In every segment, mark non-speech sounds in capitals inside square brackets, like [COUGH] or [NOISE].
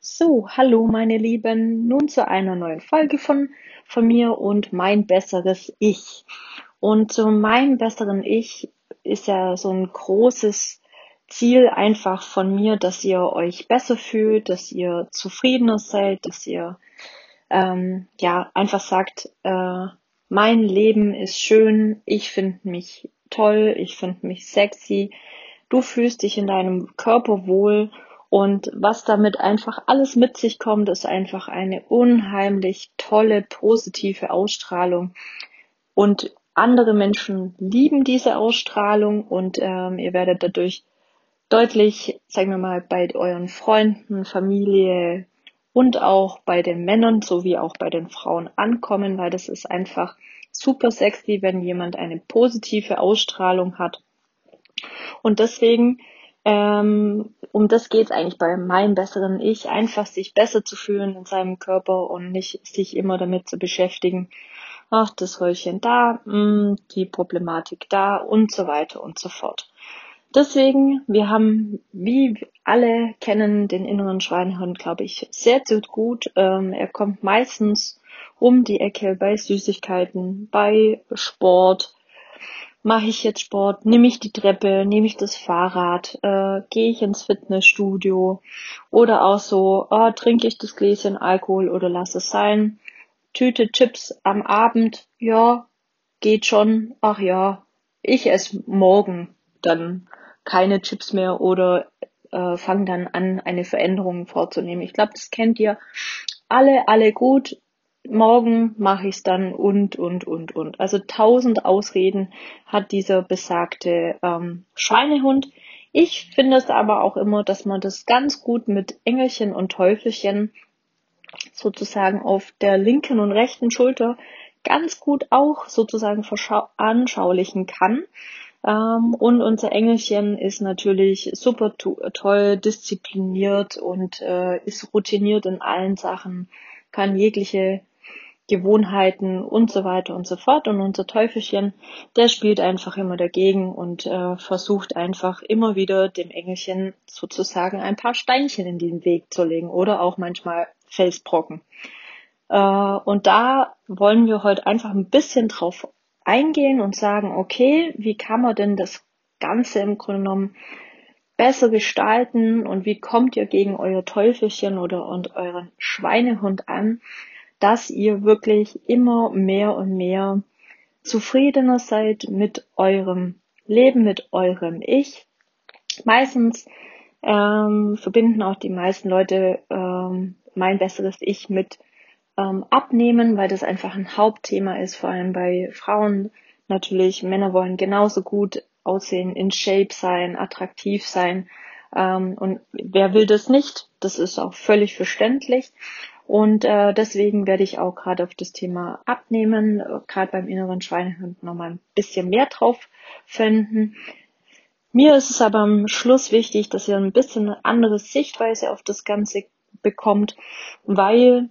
So, hallo meine Lieben, nun zu einer neuen Folge von, von mir und mein besseres Ich. Und zu meinem besseren Ich ist ja so ein großes Ziel einfach von mir, dass ihr euch besser fühlt, dass ihr zufriedener seid, dass ihr ähm, ja einfach sagt, äh, mein Leben ist schön, ich finde mich toll, ich finde mich sexy, du fühlst dich in deinem Körper wohl und was damit einfach alles mit sich kommt, ist einfach eine unheimlich tolle, positive Ausstrahlung. Und andere Menschen lieben diese Ausstrahlung und ähm, ihr werdet dadurch deutlich, sagen wir mal, bei euren Freunden, Familie und auch bei den Männern sowie auch bei den Frauen ankommen, weil das ist einfach super sexy, wenn jemand eine positive Ausstrahlung hat. Und deswegen ähm, um das geht es eigentlich bei meinem besseren Ich, einfach sich besser zu fühlen in seinem Körper und nicht sich immer damit zu beschäftigen, ach, das Röllchen da, mh, hm, die Problematik da und so weiter und so fort. Deswegen, wir haben, wie alle kennen, den inneren Schweinehund, glaube ich, sehr, sehr gut. Ähm, er kommt meistens um die Ecke bei Süßigkeiten, bei Sport, mache ich jetzt Sport, nehme ich die Treppe, nehme ich das Fahrrad, äh, gehe ich ins Fitnessstudio? Oder auch so, oh, trinke ich das Gläschen Alkohol oder lass es sein. Tüte Chips am Abend, ja, geht schon, ach ja, ich esse morgen dann keine Chips mehr oder äh, fange dann an, eine Veränderung vorzunehmen. Ich glaube, das kennt ihr alle, alle gut morgen mache ich es dann und, und, und, und. Also tausend Ausreden hat dieser besagte ähm, Schweinehund. Ich finde es aber auch immer, dass man das ganz gut mit Engelchen und Teufelchen sozusagen auf der linken und rechten Schulter ganz gut auch sozusagen anschaulichen kann. Ähm, und unser Engelchen ist natürlich super toll diszipliniert und äh, ist routiniert in allen Sachen, kann jegliche Gewohnheiten und so weiter und so fort. Und unser Teufelchen, der spielt einfach immer dagegen und äh, versucht einfach immer wieder dem Engelchen sozusagen ein paar Steinchen in den Weg zu legen oder auch manchmal Felsbrocken. Äh, und da wollen wir heute einfach ein bisschen drauf eingehen und sagen, okay, wie kann man denn das Ganze im Grunde genommen besser gestalten und wie kommt ihr gegen euer Teufelchen oder und euren Schweinehund an, dass ihr wirklich immer mehr und mehr zufriedener seid mit eurem Leben, mit eurem Ich. Meistens ähm, verbinden auch die meisten Leute ähm, mein besseres Ich mit ähm, Abnehmen, weil das einfach ein Hauptthema ist, vor allem bei Frauen. Natürlich, Männer wollen genauso gut aussehen, in Shape sein, attraktiv sein. Ähm, und wer will das nicht? Das ist auch völlig verständlich. Und äh, deswegen werde ich auch gerade auf das Thema Abnehmen, gerade beim inneren Schweinehund, nochmal ein bisschen mehr drauf finden. Mir ist es aber am Schluss wichtig, dass ihr ein bisschen eine andere Sichtweise auf das Ganze bekommt, weil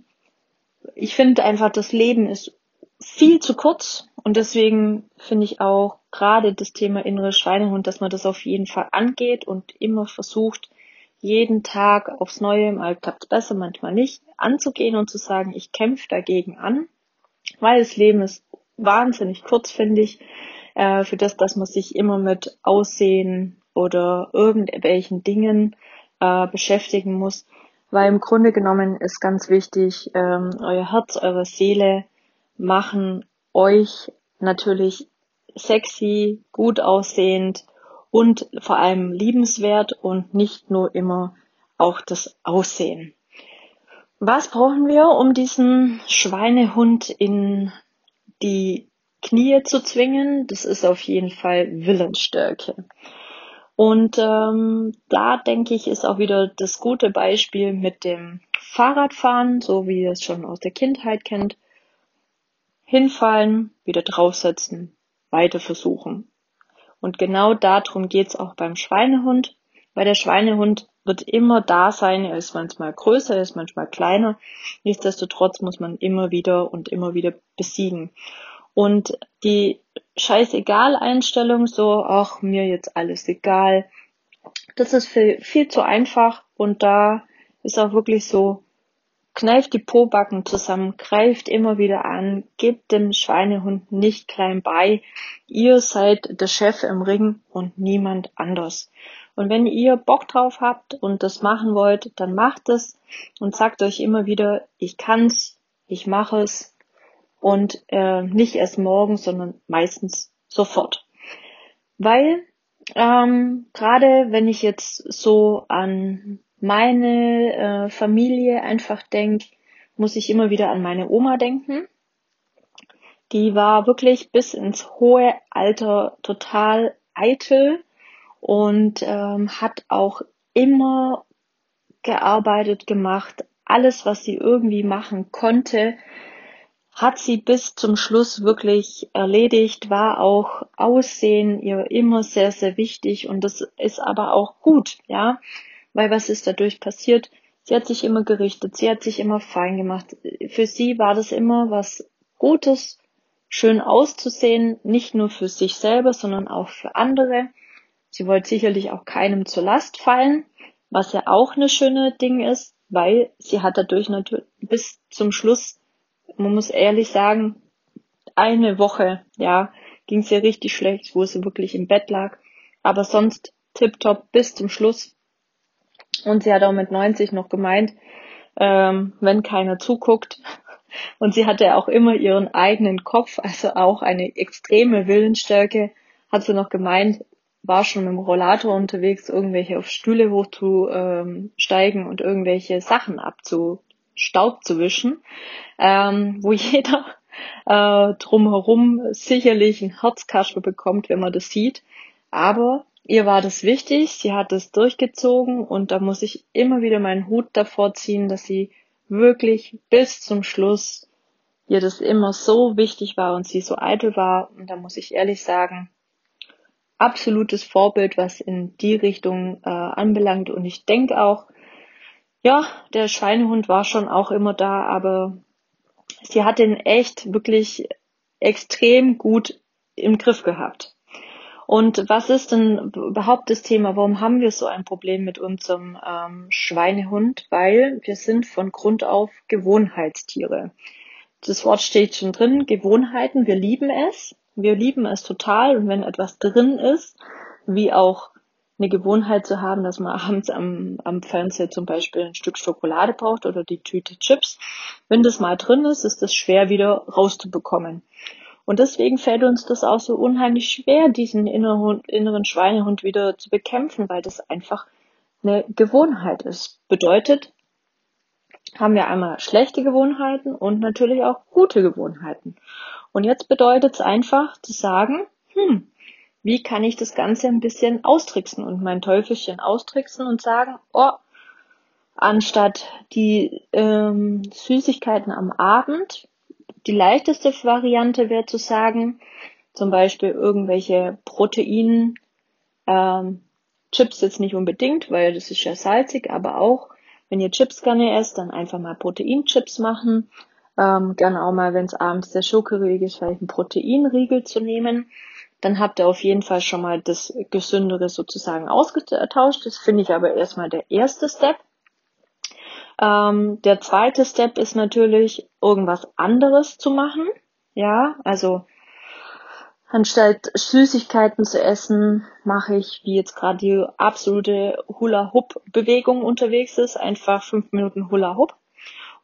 ich finde einfach, das Leben ist viel zu kurz und deswegen finde ich auch gerade das Thema innere Schweinehund, dass man das auf jeden Fall angeht und immer versucht, jeden Tag aufs Neue, mal klappt es besser, manchmal nicht, anzugehen und zu sagen, ich kämpfe dagegen an, weil das Leben ist wahnsinnig kurz, finde ich, äh, für das, dass man sich immer mit Aussehen oder irgendwelchen Dingen äh, beschäftigen muss, weil im Grunde genommen ist ganz wichtig, ähm, euer Herz, eure Seele machen euch natürlich sexy, gut aussehend und vor allem liebenswert und nicht nur immer auch das Aussehen. Was brauchen wir, um diesen Schweinehund in die Knie zu zwingen? Das ist auf jeden Fall Willensstärke. Und ähm, da denke ich, ist auch wieder das gute Beispiel mit dem Fahrradfahren, so wie ihr es schon aus der Kindheit kennt. Hinfallen, wieder draufsetzen, weiter versuchen. Und genau darum geht's auch beim Schweinehund, weil der Schweinehund wird immer da sein, er ist manchmal größer, er ist manchmal kleiner. Nichtsdestotrotz muss man immer wieder und immer wieder besiegen. Und die Scheißegal-Einstellung, so, ach, mir jetzt alles egal, das ist viel, viel zu einfach und da ist auch wirklich so, kneift die Pobacken zusammen, greift immer wieder an, gebt dem Schweinehund nicht klein bei. Ihr seid der Chef im Ring und niemand anders. Und wenn ihr Bock drauf habt und das machen wollt, dann macht es und sagt euch immer wieder, ich kann's, ich mache es und äh, nicht erst morgen, sondern meistens sofort. Weil ähm, gerade wenn ich jetzt so an meine äh, Familie einfach denke, muss ich immer wieder an meine Oma denken. Die war wirklich bis ins hohe Alter total eitel und ähm, hat auch immer gearbeitet, gemacht, alles, was sie irgendwie machen konnte, hat sie bis zum Schluss wirklich erledigt, war auch Aussehen ihr immer sehr, sehr wichtig und das ist aber auch gut, ja, weil was ist dadurch passiert? Sie hat sich immer gerichtet, sie hat sich immer fein gemacht. Für sie war das immer was Gutes, schön auszusehen, nicht nur für sich selber, sondern auch für andere. Sie wollte sicherlich auch keinem zur Last fallen, was ja auch eine schöne Ding ist, weil sie hat dadurch natürlich bis zum Schluss, man muss ehrlich sagen, eine Woche, ja, ging es ihr richtig schlecht, wo sie wirklich im Bett lag, aber sonst tipptopp bis zum Schluss. Und sie hat auch mit 90 noch gemeint, ähm, wenn keiner zuguckt. [LAUGHS] Und sie hatte auch immer ihren eigenen Kopf, also auch eine extreme Willensstärke, hat sie noch gemeint, war schon mit dem Rollator unterwegs, irgendwelche auf Stühle hochzusteigen ähm, und irgendwelche Sachen abzu Staub zu wischen, ähm, wo [LAUGHS] jeder äh, drumherum sicherlich ein Herzkasper bekommt, wenn man das sieht. Aber ihr war das wichtig, sie hat es durchgezogen und da muss ich immer wieder meinen Hut davor ziehen, dass sie wirklich bis zum Schluss ihr das immer so wichtig war und sie so eitel war. Und da muss ich ehrlich sagen, absolutes Vorbild, was in die Richtung äh, anbelangt. Und ich denke auch, ja, der Schweinehund war schon auch immer da, aber sie hat den echt wirklich extrem gut im Griff gehabt. Und was ist denn überhaupt das Thema? Warum haben wir so ein Problem mit unserem ähm, Schweinehund? Weil wir sind von Grund auf Gewohnheitstiere. Das Wort steht schon drin, Gewohnheiten, wir lieben es. Wir lieben es total und wenn etwas drin ist, wie auch eine Gewohnheit zu haben, dass man [LAUGHS] abends am, am Fernseher zum Beispiel ein Stück Schokolade braucht oder die Tüte Chips. Wenn das mal drin ist, ist das schwer wieder rauszubekommen. Und deswegen fällt uns das auch so unheimlich schwer, diesen inneren, Schweinehund wieder zu bekämpfen, weil das einfach eine Gewohnheit ist. Bedeutet, haben wir einmal schlechte Gewohnheiten und natürlich auch gute Gewohnheiten. Und jetzt bedeutet es einfach zu sagen, hm, wie kann ich das Ganze ein bisschen austricksen und mein Teufelchen austricksen und sagen, oh, anstatt die ähm, Süßigkeiten am Abend, die leichteste Variante wäre zu sagen, zum Beispiel irgendwelche Protein, ähm, Chips jetzt nicht unbedingt, weil das ist ja salzig, aber auch, wenn ihr Chips gerne esst, dann einfach mal Proteinchips machen ähm, gerne auch mal, wenn es abends sehr schokoriegel ist, vielleicht einen Proteinriegel zu nehmen. Dann habt ihr auf jeden Fall schon mal das Gesündere sozusagen ausgetauscht. Das finde ich aber erstmal der erste Step. Ähm, der zweite Step ist natürlich, irgendwas anderes zu machen. Ja, also anstatt Süßigkeiten zu essen, mache ich, wie jetzt gerade die absolute Hula-Hoop-Bewegung unterwegs ist, einfach fünf Minuten Hula-Hoop.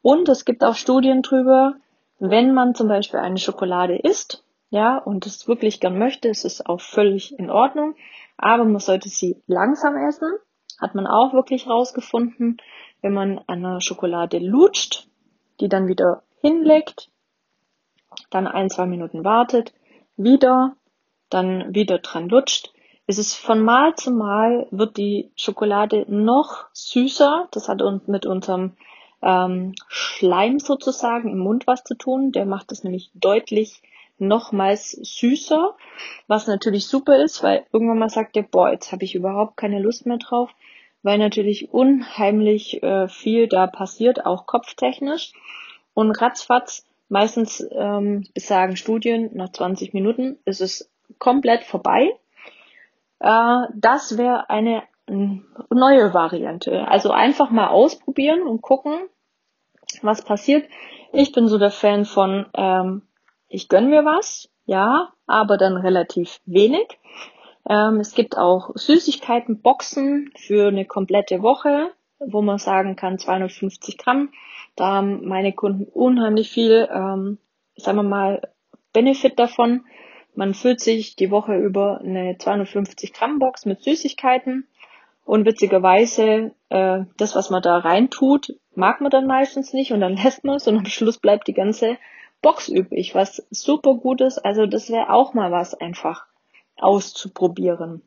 Und es gibt auch Studien drüber, wenn man zum Beispiel eine Schokolade isst, ja, und es wirklich gern möchte, ist es auch völlig in Ordnung. Aber man sollte sie langsam essen. Hat man auch wirklich rausgefunden, wenn man an einer Schokolade lutscht, die dann wieder hinlegt, dann ein, zwei Minuten wartet, wieder, dann wieder dran lutscht, ist es von Mal zu Mal wird die Schokolade noch süßer. Das hat mit unserem ähm, Schleim sozusagen im Mund was zu tun. Der macht es nämlich deutlich nochmals süßer, was natürlich super ist, weil irgendwann mal sagt der, boah, jetzt habe ich überhaupt keine Lust mehr drauf, weil natürlich unheimlich äh, viel da passiert, auch kopftechnisch. Und ratzfatz, meistens ähm, besagen Studien, nach 20 Minuten ist es komplett vorbei. Äh, das wäre eine neue Variante. Also einfach mal ausprobieren und gucken, was passiert. Ich bin so der Fan von, ähm, ich gönn mir was, ja, aber dann relativ wenig. Ähm, es gibt auch Süßigkeitenboxen für eine komplette Woche, wo man sagen kann 250 Gramm. Da haben meine Kunden unheimlich viel, ähm, sagen wir mal, Benefit davon. Man füllt sich die Woche über eine 250 Gramm Box mit Süßigkeiten und witzigerweise, äh, das, was man da rein tut, mag man dann meistens nicht und dann [LAUGHS] lässt man es und am Schluss bleibt die ganze Box übrig, was super gut ist. Also das wäre auch mal was einfach auszuprobieren.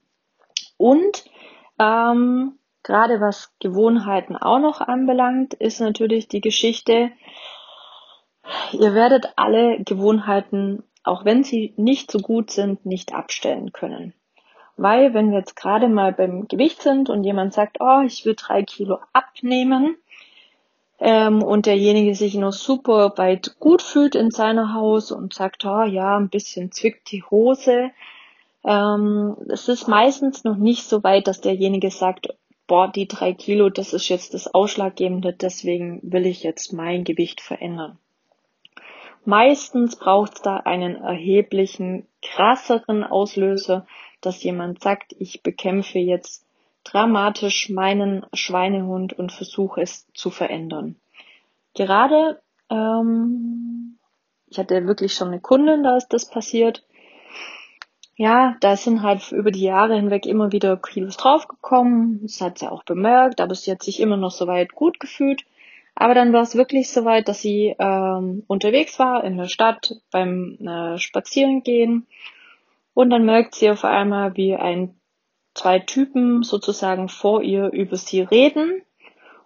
Und ähm, gerade was Gewohnheiten auch noch anbelangt, ist natürlich die Geschichte, ihr werdet alle Gewohnheiten, auch wenn sie nicht so gut sind, nicht abstellen können. Weil wenn wir jetzt gerade mal beim Gewicht sind und jemand sagt, oh, ich will drei Kilo abnehmen, ähm, und derjenige sich noch super weit gut fühlt in seiner Haus und sagt, oh ja, ein bisschen zwickt die Hose. Ähm, es ist meistens noch nicht so weit, dass derjenige sagt, boah, die drei Kilo, das ist jetzt das Ausschlaggebende, deswegen will ich jetzt mein Gewicht verändern. Meistens braucht es da einen erheblichen, krasseren Auslöser, dass jemand sagt, ich bekämpfe jetzt dramatisch meinen Schweinehund und versuche es zu verändern. Gerade, ähm, ich hatte wirklich schon eine Kundin, da ist das passiert. Ja, da sind halt über die Jahre hinweg immer wieder Kilos draufgekommen. Das hat sie auch bemerkt, aber sie hat sich immer noch soweit gut gefühlt. Aber dann war es wirklich soweit, dass sie ähm, unterwegs war in der Stadt beim äh, Spazierengehen und dann merkt sie auf einmal, wie ein zwei Typen sozusagen vor ihr über sie reden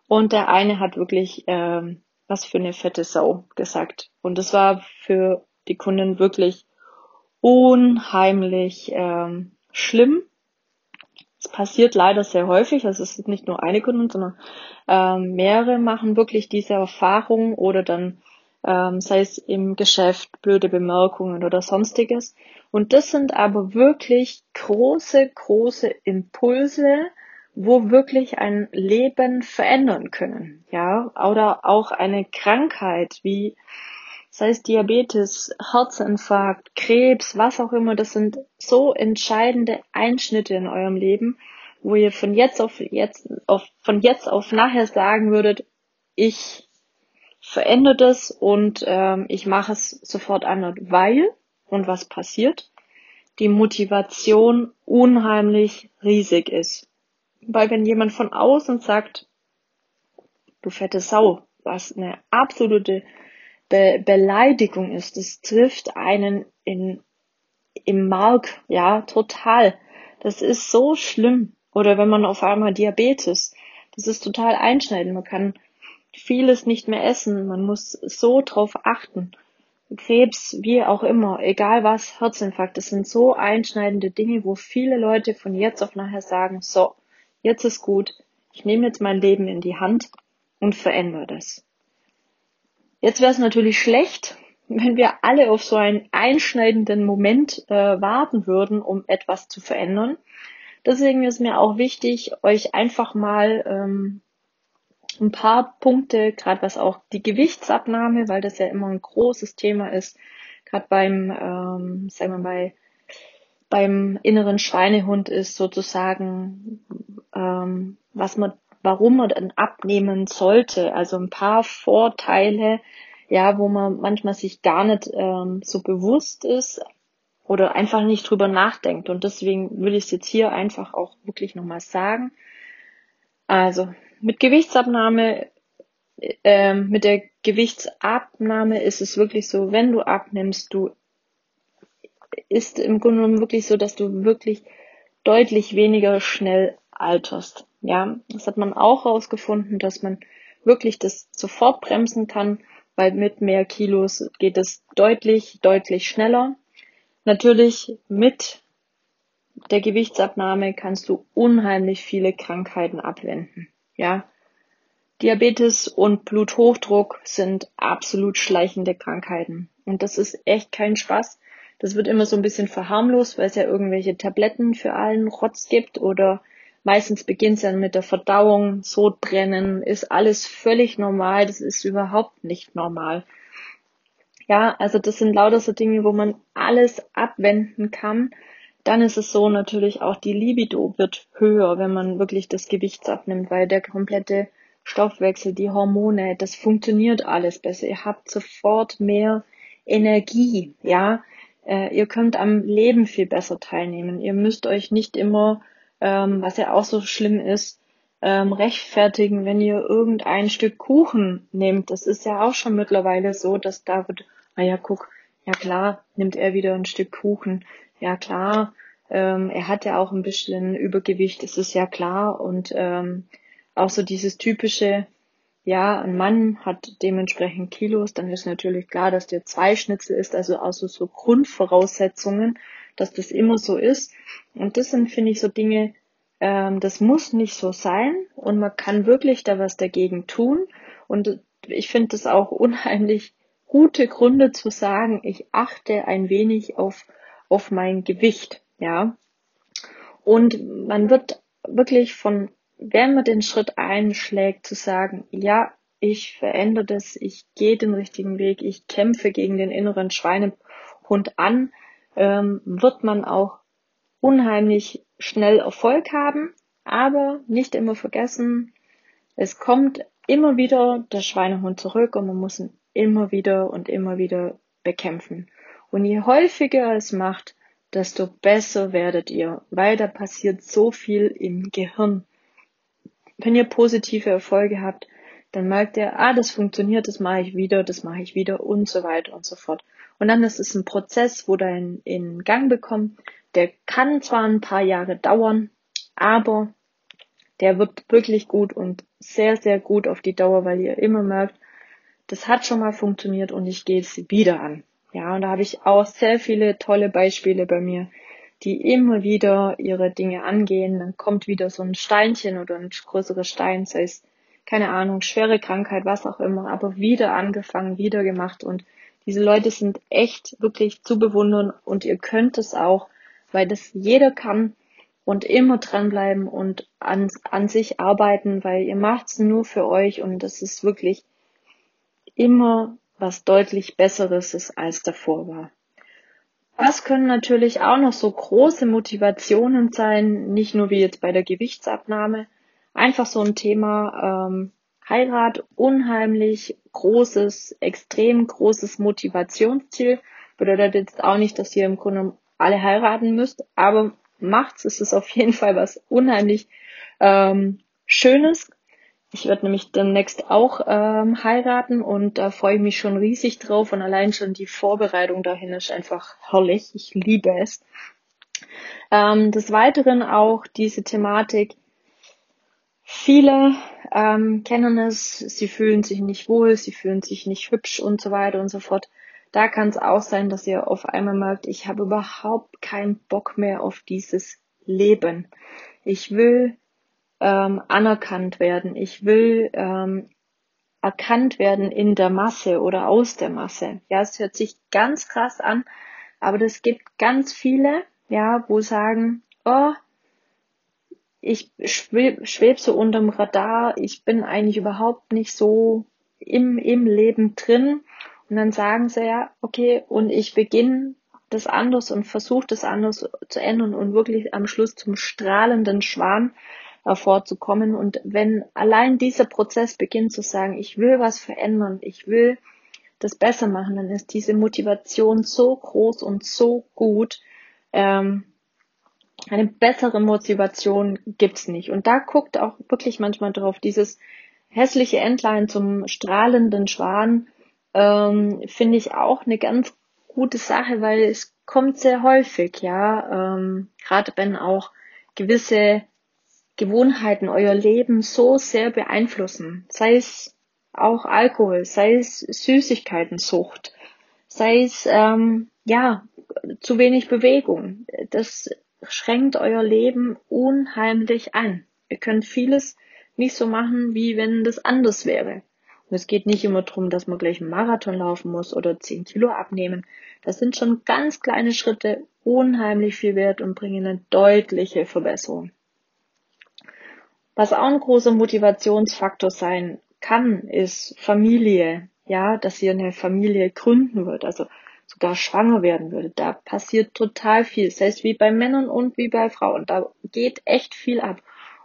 und der eine hat wirklich ähm, was für eine fette Sau gesagt und das war für die Kundin wirklich unheimlich ähm, schlimm. Es passiert leider sehr häufig, also es ist nicht nur eine Kundin, sondern ähm, mehrere machen wirklich diese Erfahrung oder dann ähm, sei es im Geschäft, blöde Bemerkungen oder sonstiges. Und das sind aber wirklich große, große Impulse, wo wirklich ein Leben verändern können, ja, oder auch eine Krankheit wie sei es Diabetes, Herzinfarkt, Krebs, was auch immer, das sind so entscheidende Einschnitte in eurem Leben, wo ihr von jetzt auf jetzt auf von jetzt auf nachher sagen würdet, ich verändere das und ähm, ich mache es sofort anders, weil und was passiert? Die Motivation unheimlich riesig ist. Weil wenn jemand von außen sagt, du fette Sau, was eine absolute Be Beleidigung ist, das trifft einen in, im Mark, ja, total. Das ist so schlimm. Oder wenn man auf einmal Diabetes, das ist total einschneidend. Man kann vieles nicht mehr essen. Man muss so drauf achten. Krebs, wie auch immer, egal was, Herzinfarkt, das sind so einschneidende Dinge, wo viele Leute von jetzt auf nachher sagen, so, jetzt ist gut, ich nehme jetzt mein Leben in die Hand und verändere das. Jetzt wäre es natürlich schlecht, wenn wir alle auf so einen einschneidenden Moment äh, warten würden, um etwas zu verändern. Deswegen ist mir auch wichtig, euch einfach mal ähm, ein paar Punkte, gerade was auch die Gewichtsabnahme, weil das ja immer ein großes Thema ist, gerade beim, ähm, sagen wir mal, beim inneren Schweinehund ist sozusagen, ähm, was man, warum man dann abnehmen sollte. Also ein paar Vorteile, ja, wo man manchmal sich gar nicht ähm, so bewusst ist oder einfach nicht drüber nachdenkt. Und deswegen will ich es jetzt hier einfach auch wirklich nochmal sagen. Also mit Gewichtsabnahme, äh, mit der Gewichtsabnahme ist es wirklich so, wenn du abnimmst, du ist im Grunde genommen wirklich so, dass du wirklich deutlich weniger schnell alterst. Ja, das hat man auch herausgefunden, dass man wirklich das sofort bremsen kann, weil mit mehr Kilos geht es deutlich, deutlich schneller. Natürlich mit der Gewichtsabnahme kannst du unheimlich viele Krankheiten abwenden. Ja, Diabetes und Bluthochdruck sind absolut schleichende Krankheiten. Und das ist echt kein Spaß. Das wird immer so ein bisschen verharmlost, weil es ja irgendwelche Tabletten für allen Rotz gibt oder Meistens beginnt es ja mit der Verdauung, Sodbrennen, ist alles völlig normal. Das ist überhaupt nicht normal. Ja, also das sind lauter so Dinge, wo man alles abwenden kann. Dann ist es so natürlich auch die Libido wird höher, wenn man wirklich das Gewicht abnimmt, weil der komplette Stoffwechsel, die Hormone, das funktioniert alles besser. Ihr habt sofort mehr Energie, ja. Äh, ihr könnt am Leben viel besser teilnehmen. Ihr müsst euch nicht immer ähm, was ja auch so schlimm ist, ähm, rechtfertigen, wenn ihr irgendein Stück Kuchen nehmt. Das ist ja auch schon mittlerweile so, dass da wird, ah ja, guck, ja klar, nimmt er wieder ein Stück Kuchen. Ja klar, ähm, er hat ja auch ein bisschen Übergewicht, das ist ja klar. Und ähm, auch so dieses typische, ja, ein Mann hat dementsprechend Kilos, dann ist natürlich klar, dass der zwei Schnitzel ist, also auch so, so Grundvoraussetzungen, dass das immer so ist. Und das sind, finde ich, so Dinge, ähm, das muss nicht so sein und man kann wirklich da was dagegen tun. Und ich finde das auch [LAUGHS] unheimlich gute Gründe zu sagen, ich achte ein wenig auf, auf mein Gewicht, ja. Und man wird wirklich von, wenn man den Schritt einschlägt, zu sagen, ja, ich verändere das, ich gehe den richtigen Weg, ich kämpfe gegen den inneren Schweinehund an, ähm, wird man auch unheimlich schnell Erfolg haben, aber nicht immer vergessen, es kommt immer wieder der Schweinehund zurück und man muss ihn immer wieder und immer wieder bekämpfen. Und je häufiger es macht, desto besser werdet ihr, weil da passiert so viel im Gehirn. Wenn ihr positive Erfolge habt, dann merkt ihr, ah, das funktioniert, das mache ich wieder, das mache ich wieder und so weiter und so fort. Und dann ist es ein Prozess, wo der in, in Gang bekommt. Der kann zwar ein paar Jahre dauern, aber der wird wirklich gut und sehr, sehr gut auf die Dauer, weil ihr immer merkt, das hat schon mal funktioniert und ich gehe es wieder an. Ja, und da habe ich auch sehr viele tolle Beispiele bei mir, die immer wieder ihre Dinge angehen. Dann kommt wieder so ein Steinchen oder ein größerer Stein, sei es, keine Ahnung, schwere Krankheit, was auch immer, aber wieder angefangen, wieder gemacht und diese Leute sind echt wirklich zu bewundern und ihr könnt es auch, weil das jeder kann und immer dranbleiben und an, an sich arbeiten, weil ihr macht es nur für euch und das ist wirklich immer was deutlich Besseres ist, als davor war. Was können natürlich auch noch so große Motivationen sein, nicht nur wie jetzt bei der Gewichtsabnahme, einfach so ein Thema, ähm, Heirat unheimlich großes, extrem großes Motivationsziel. Bedeutet jetzt auch nicht, dass ihr im Grunde alle heiraten müsst, aber macht's, ist es auf jeden Fall was unheimlich ähm, Schönes. Ich werde nämlich demnächst auch ähm, heiraten und da freue ich mich schon riesig drauf und allein schon die Vorbereitung dahin ist einfach herrlich. Ich liebe es. Ähm, des Weiteren auch diese Thematik. Viele ähm, kennen es, sie fühlen sich nicht wohl, sie fühlen sich nicht hübsch und so weiter und so fort. Da kann es auch sein, dass ihr auf einmal merkt, ich habe überhaupt keinen Bock mehr auf dieses Leben. Ich will ähm, anerkannt werden. Ich will ähm, erkannt werden in der Masse oder aus der Masse. Ja, es hört sich ganz krass an, aber das gibt ganz viele, ja, wo sagen, oh, ich schweb, schweb so unterm Radar, ich bin eigentlich überhaupt nicht so im, im Leben drin. Und dann sagen sie ja, okay, und ich beginne das anders und versuche das anders zu ändern und wirklich am Schluss zum strahlenden Schwan hervorzukommen. Und wenn allein dieser Prozess beginnt zu sagen, ich will was verändern, ich will das besser machen, dann ist diese Motivation so groß und so gut, ähm, eine bessere Motivation gibt's nicht. Und da guckt auch wirklich manchmal drauf, dieses hässliche Entlein zum strahlenden Schwan, ähm, finde ich auch eine ganz gute Sache, weil es kommt sehr häufig, ja, ähm, gerade wenn auch gewisse Gewohnheiten euer Leben so sehr beeinflussen, sei es auch Alkohol, sei es Süßigkeitensucht, sei es ähm, ja zu wenig Bewegung. Das schränkt euer Leben unheimlich ein. Ihr könnt vieles nicht so machen, wie wenn das anders wäre. Und es geht nicht immer darum, dass man gleich einen Marathon laufen muss oder 10 Kilo abnehmen. Das sind schon ganz kleine Schritte unheimlich viel wert und bringen eine deutliche Verbesserung. Was auch ein großer Motivationsfaktor sein kann, ist Familie. Ja, dass ihr eine Familie gründen wird, also sogar schwanger werden würde. Da passiert total viel. Das heißt, wie bei Männern und wie bei Frauen. Da geht echt viel ab.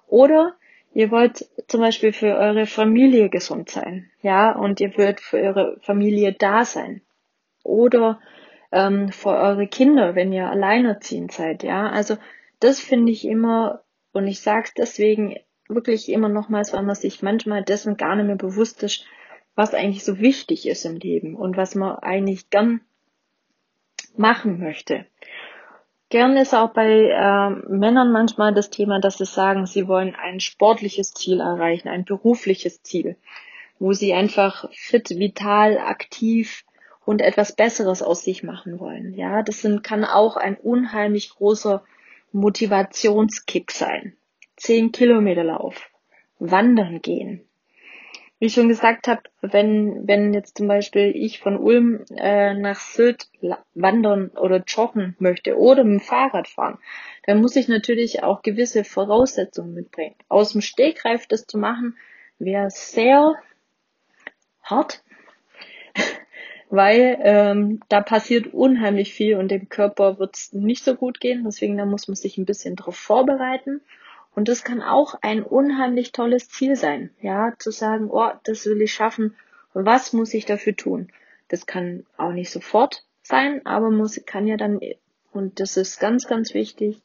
Oder ihr wollt zum Beispiel für eure Familie gesund sein. Ja, und ihr wollt für eure Familie da sein. Oder ähm, für eure Kinder, wenn ihr alleinerziehend seid. Ja, also das finde ich immer, und ich sage es deswegen wirklich immer nochmals, weil man sich manchmal dessen gar nicht mehr bewusst ist, was eigentlich so wichtig ist im Leben und was man eigentlich gern machen möchte. Gern ist auch bei äh, Männern manchmal das Thema, dass sie sagen, sie wollen ein sportliches Ziel erreichen, ein berufliches Ziel, wo sie einfach fit, vital, aktiv und etwas Besseres aus sich machen wollen. Ja, das sind, kann auch ein unheimlich großer Motivationskick sein. Zehn Kilometer Lauf, wandern gehen. Wie ich schon gesagt habe, wenn, wenn jetzt zum Beispiel ich von Ulm äh, nach Sylt wandern oder joggen möchte oder mit dem Fahrrad fahren, dann muss ich natürlich auch gewisse Voraussetzungen mitbringen. Aus dem Stegreif das zu machen, wäre sehr hart, [LAUGHS] weil ähm, da passiert unheimlich viel und dem Körper wird es nicht so gut gehen. Deswegen da muss man sich ein bisschen darauf vorbereiten. Und das kann auch ein unheimlich tolles Ziel sein, ja, zu sagen, oh, das will ich schaffen. Was muss ich dafür tun? Das kann auch nicht sofort sein, aber muss, kann ja dann, und das ist ganz, ganz wichtig,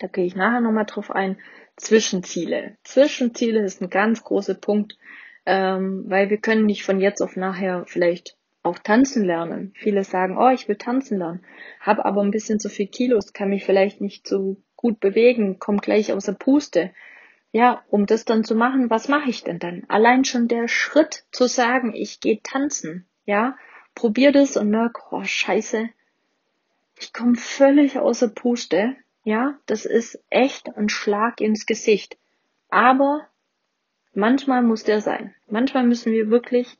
da gehe ich nachher nochmal drauf ein, Zwischenziele. Zwischenziele ist ein ganz großer Punkt, ähm, weil wir können nicht von jetzt auf nachher vielleicht auch tanzen lernen. Viele sagen, oh, ich will tanzen lernen, habe aber ein bisschen zu viel Kilos, kann mich vielleicht nicht so gut bewegen, komm gleich aus der Puste. Ja, um das dann zu machen, was mache ich denn dann? Allein schon der Schritt zu sagen, ich gehe tanzen, ja, probier das und merk, oh scheiße, ich komme völlig aus der Puste, ja, das ist echt ein Schlag ins Gesicht. Aber manchmal muss der sein. Manchmal müssen wir wirklich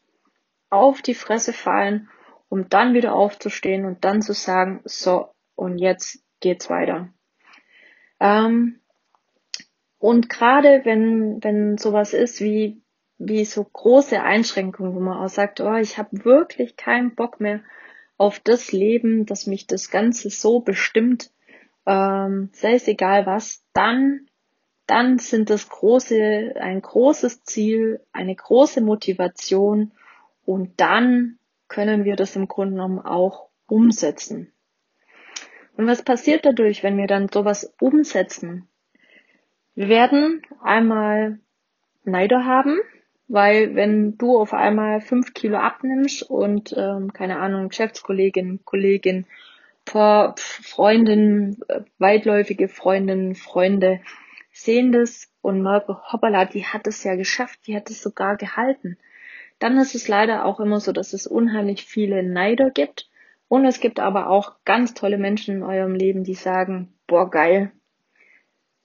auf die Fresse fallen, um dann wieder aufzustehen und dann zu sagen, so, und jetzt geht's weiter. Ähm, und gerade wenn, wenn sowas ist wie, wie so große Einschränkungen, wo man auch sagt, oh, ich habe wirklich keinen Bock mehr auf das Leben, dass mich das Ganze so bestimmt, ähm, sei es egal was, dann, dann sind das große, ein großes Ziel, eine große Motivation, und dann können wir das im Grunde genommen auch umsetzen. Und was passiert dadurch, wenn wir dann sowas umsetzen? Wir werden einmal Neider haben, weil wenn du auf einmal fünf Kilo abnimmst und ähm, keine Ahnung, Geschäftskollegin, Kollegin, Freundin, äh, weitläufige Freundinnen, Freunde sehen das und merken, hoppala, die hat es ja geschafft, die hat es sogar gehalten dann ist es leider auch immer so, dass es unheimlich viele Neider gibt. Und es gibt aber auch ganz tolle Menschen in eurem Leben, die sagen, boah, geil.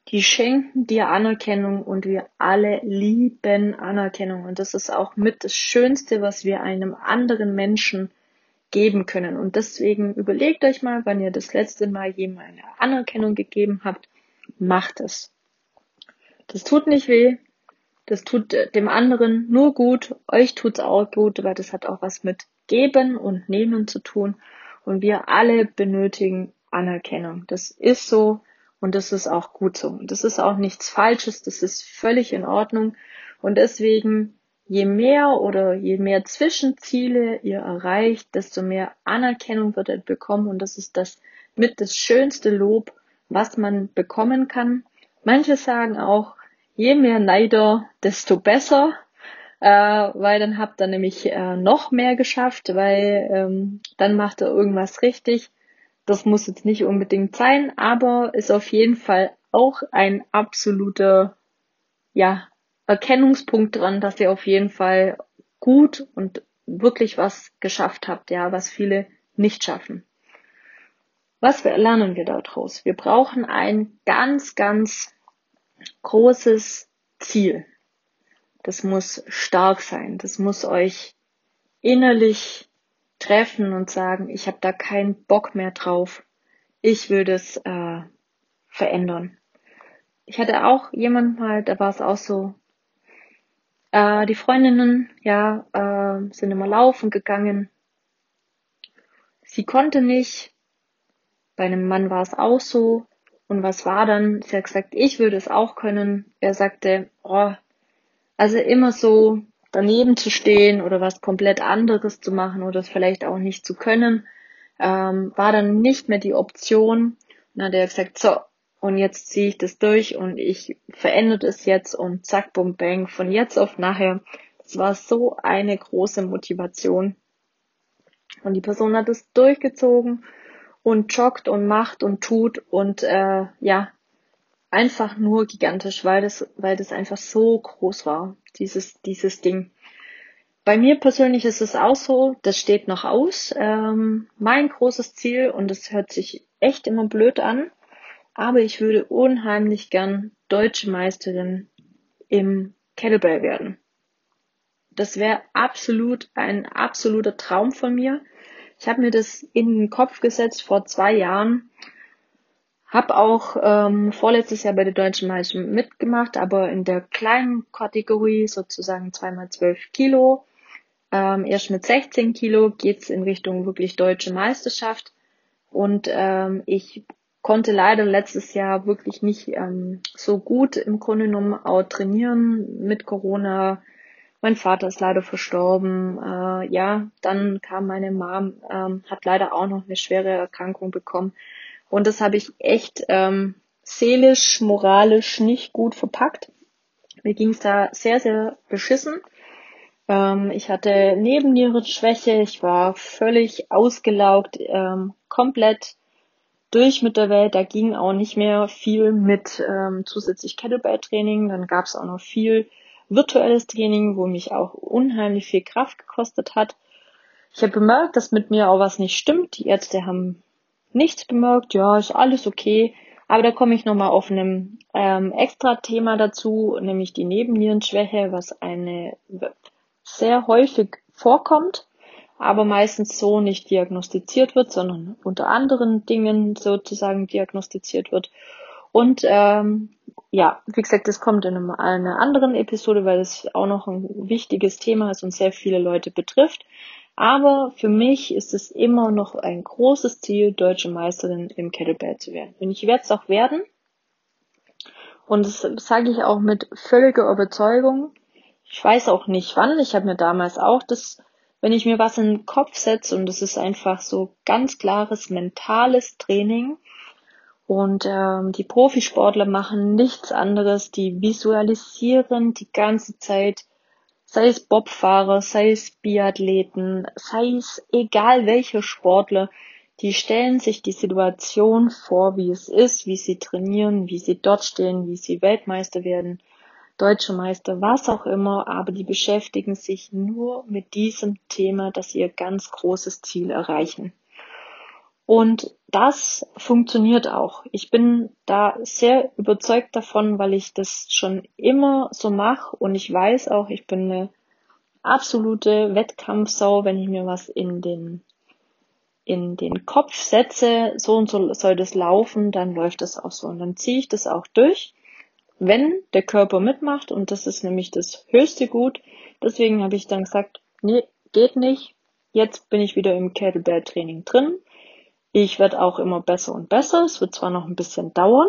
Die schenken dir Anerkennung und wir alle lieben Anerkennung. Und das ist auch mit das Schönste, was wir einem anderen Menschen geben können. Und deswegen überlegt euch mal, wenn ihr das letzte Mal jemandem eine Anerkennung gegeben habt, macht es. Das tut nicht weh, das tut äh, dem anderen nur gut, euch tut's auch gut, weil das hat auch was mit Geben und Nehmen zu tun. Und wir alle benötigen Anerkennung. Das ist so und das ist auch gut so. Und das ist auch nichts Falsches, das ist völlig in Ordnung. Und deswegen, je mehr oder je mehr Zwischenziele ihr erreicht, desto mehr Anerkennung wird ihr bekommen. Und das ist das mit das schönste Lob, was man bekommen kann. Manche sagen auch, je mehr Neider, desto besser, äh, weil dann habt ihr nämlich äh, noch mehr geschafft, weil ähm, dann macht ihr irgendwas richtig. Das muss jetzt nicht unbedingt sein, aber ist auf jeden Fall auch ein absoluter ja, Erkennungspunkt dran, dass ihr auf jeden Fall gut und wirklich was geschafft habt, ja, was viele nicht schaffen. Was lernen wir daraus? Wir brauchen ein ganz, ganz großes Ziel. Das muss stark sein. Das muss euch innerlich treffen und sagen, ich habe da keinen Bock mehr drauf. Ich will das äh, verändern. ich hatte auch jemanden mal, da war es auch so, äh, die Freundinnen, ja, äh, sind immer laufen gegangen. Sie konnte nicht. Bei einem Mann war es auch so. Und was war dann? Sie hat gesagt, ich würde es auch können. Er sagte, oh, also immer so daneben zu stehen oder was komplett anderes zu machen oder es vielleicht auch nicht zu können, ähm, war dann nicht mehr die Option. Und dann hat er gesagt, so, und jetzt ziehe ich das durch und ich verändere es jetzt und zack, bum, bang, von jetzt auf nachher. Das war so eine große Motivation. Und die Person hat es durchgezogen und joggt und macht und tut und äh, ja, einfach nur gigantisch, weil das, weil das einfach so groß war, dieses, dieses Ding. Bei mir persönlich ist es auch so, das steht noch aus. Ähm, mein großes Ziel, und das hört sich echt immer blöd an, aber ich würde unheimlich gern deutsche Meisterin im Kettlebell werden. Das wäre absolut ein absoluter Traum von mir. Ich habe mir das in den Kopf gesetzt vor zwei Jahren. Hab auch ähm, vorletztes Jahr bei der Deutschen Meisterin mitgemacht, aber in der kleinen Kategorie sozusagen zweimal zwölf Kilo. Ähm, erst mit 16 Kilo geht's in Richtung wirklich deutsche Meisterschaft. Und ähm, ich konnte leider letztes Jahr wirklich nicht ähm, so gut im Grunde genommen auch trainieren mit Corona. Mein Vater ist leider verstorben. Äh, ja, dann kam meine Mom, ähm, hat leider auch noch eine schwere Erkrankung bekommen. Und das habe ich echt ähm, seelisch, moralisch nicht gut verpackt. Mir ging es da sehr, sehr beschissen. Ähm, ich hatte Nebennierenschwäche, ich war völlig ausgelaugt, ähm, komplett durch mit der Welt. Da ging auch nicht mehr viel mit ähm, zusätzlich Kettlebell-Training. Dann gab es auch noch viel virtuelles Training, wo mich auch unheimlich viel Kraft gekostet hat. Ich habe bemerkt, dass mit mir auch was nicht stimmt. Die Ärzte haben nichts bemerkt. Ja, ist alles okay. Aber da komme ich nochmal auf einem ähm, extra Thema dazu, nämlich die Nebennierenschwäche, was eine sehr häufig vorkommt aber meistens so nicht diagnostiziert wird, sondern unter anderen Dingen sozusagen diagnostiziert wird. Und ähm, ja, wie gesagt, das kommt in einer anderen Episode, weil es auch noch ein wichtiges Thema ist und sehr viele Leute betrifft. Aber für mich ist es immer noch ein großes Ziel, deutsche Meisterin im Kettlebell zu werden. Und ich werde es auch werden. Und das sage ich auch mit völliger Überzeugung. Ich weiß auch nicht wann. Ich habe mir damals auch das wenn ich mir was in den Kopf setze und es ist einfach so ganz klares mentales Training und ähm, die Profisportler machen nichts anderes, die visualisieren die ganze Zeit, sei es Bobfahrer, sei es Biathleten, sei es egal welcher Sportler, die stellen sich die Situation vor, wie es ist, wie sie trainieren, wie sie dort stehen, wie sie Weltmeister werden Deutsche Meister, was auch immer, aber die beschäftigen sich nur mit diesem Thema, dass sie ihr ganz großes Ziel erreichen. Und das funktioniert auch. Ich bin da sehr überzeugt davon, weil ich das schon immer so mache und ich weiß auch, ich bin eine absolute Wettkampfsau, wenn ich mir was in den in den Kopf setze, so und so soll das laufen, dann läuft das auch so und dann ziehe ich das auch durch wenn der Körper mitmacht und das ist nämlich das höchste Gut. Deswegen habe ich dann gesagt, nee, geht nicht. Jetzt bin ich wieder im Kettlebell Training drin. Ich werde auch immer besser und besser. Es wird zwar noch ein bisschen dauern,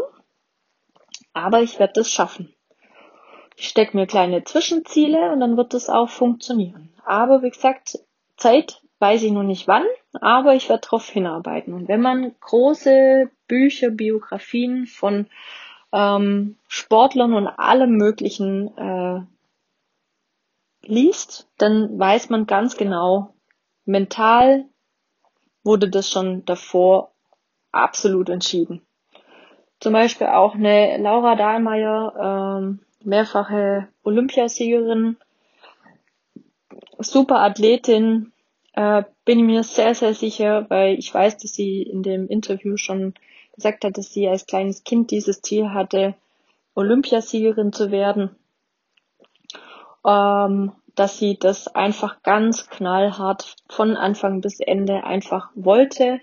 aber ich werde das schaffen. Ich stecke mir kleine Zwischenziele und dann wird es auch funktionieren. Aber wie gesagt, Zeit weiß ich noch nicht wann, aber ich werde darauf hinarbeiten. Und wenn man große Bücher, Biografien von ähm, Sportlern und allem Möglichen äh, liest, dann weiß man ganz genau, mental wurde das schon davor absolut entschieden. Zum Beispiel auch eine Laura Dahlmeier, ähm, mehrfache Olympiasiegerin, super Athletin, äh, bin mir sehr, sehr sicher, weil ich weiß, dass sie in dem Interview schon gesagt hat, dass sie als kleines Kind dieses Ziel hatte, Olympiasiegerin zu werden, ähm, dass sie das einfach ganz knallhart von Anfang bis Ende einfach wollte.